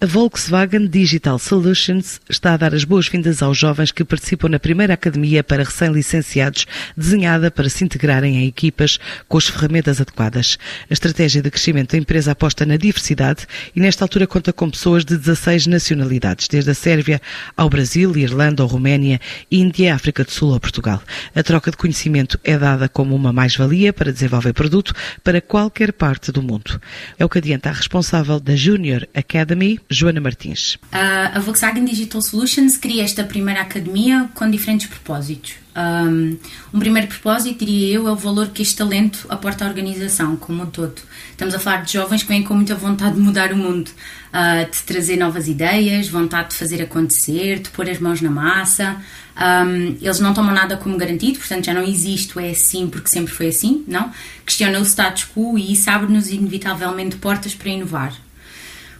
A Volkswagen Digital Solutions está a dar as boas-vindas aos jovens que participam na primeira academia para recém-licenciados, desenhada para se integrarem em equipas com as ferramentas adequadas. A estratégia de crescimento da empresa aposta na diversidade e nesta altura conta com pessoas de 16 nacionalidades, desde a Sérvia ao Brasil, Irlanda ou Roménia, Índia, África do Sul ou Portugal. A troca de conhecimento é dada como uma mais-valia para desenvolver produto para qualquer parte do mundo. É o que adianta a responsável da Junior Academy, Joana Martins. a Volkswagen Digital Solutions cria esta primeira academia com diferentes propósitos. Um, um, primeiro propósito, diria eu, é o valor que este talento aporta à organização como um todo. Estamos a falar de jovens que vêm com muita vontade de mudar o mundo, uh, de trazer novas ideias, vontade de fazer acontecer, de pôr as mãos na massa. Um, eles não tomam nada como garantido, portanto já não existe é assim porque sempre foi assim, não. Questiona o status quo e isso abre-nos inevitavelmente portas para inovar.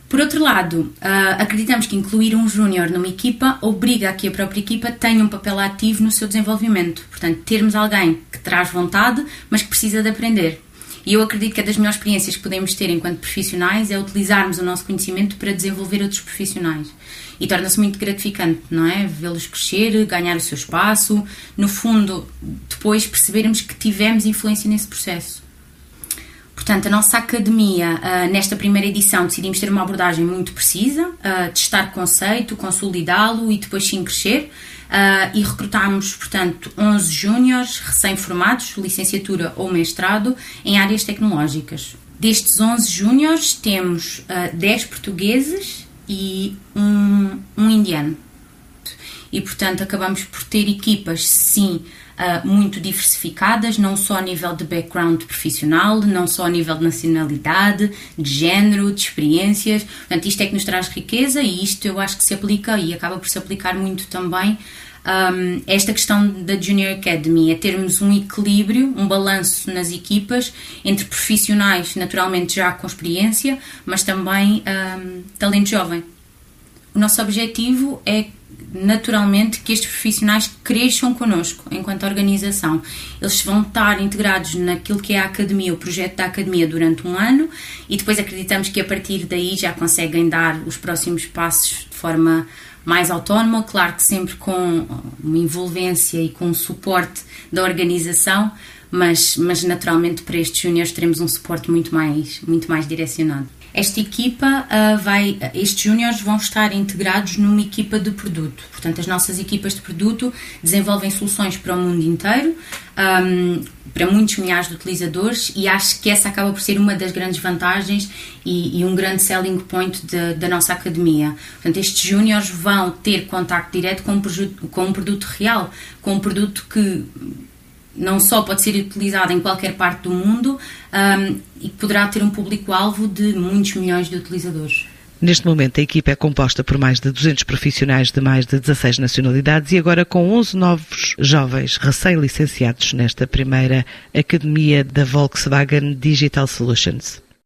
Por outro lado, uh, acreditamos que incluir um júnior numa equipa obriga a que a própria equipa tenha um papel ativo no seu desenvolvimento. Portanto, termos alguém que traz vontade, mas que precisa de aprender. E eu acredito que é das melhores experiências que podemos ter enquanto profissionais é utilizarmos o nosso conhecimento para desenvolver outros profissionais. E torna-se muito gratificante, não é? Vê-los crescer, ganhar o seu espaço, no fundo, depois percebermos que tivemos influência nesse processo. Portanto, a nossa academia, uh, nesta primeira edição, decidimos ter uma abordagem muito precisa, uh, testar conceito, consolidá-lo e depois sim crescer. Uh, e recrutámos, portanto, 11 júniores recém-formados, licenciatura ou mestrado, em áreas tecnológicas. Destes 11 júniores, temos uh, 10 portugueses e um, um indiano. E, portanto, acabamos por ter equipas, sim, uh, muito diversificadas, não só a nível de background profissional, não só a nível de nacionalidade, de género, de experiências. Portanto, isto é que nos traz riqueza e isto eu acho que se aplica e acaba por se aplicar muito também um, esta questão da Junior Academy, é termos um equilíbrio, um balanço nas equipas entre profissionais, naturalmente já com experiência, mas também um, talento jovem. O nosso objetivo é naturalmente que estes profissionais cresçam connosco enquanto organização. Eles vão estar integrados naquilo que é a academia, o projeto da academia durante um ano e depois acreditamos que a partir daí já conseguem dar os próximos passos de forma mais autónoma, claro que sempre com uma envolvência e com um suporte da organização, mas, mas naturalmente para estes júniores teremos um suporte muito mais, muito mais direcionado. Esta equipa uh, vai, estes júniores vão estar integrados numa equipa de produto. Portanto, as nossas equipas de produto desenvolvem soluções para o mundo inteiro, um, para muitos milhares de utilizadores, e acho que essa acaba por ser uma das grandes vantagens e, e um grande selling point de, da nossa academia. Portanto, estes júniores vão ter contacto direto com um, com um produto real, com um produto que não só pode ser utilizado em qualquer parte do mundo um, e poderá ter um público-alvo de muitos milhões de utilizadores. Neste momento, a equipa é composta por mais de 200 profissionais de mais de 16 nacionalidades e agora com 11 novos jovens recém-licenciados nesta primeira Academia da Volkswagen Digital Solutions.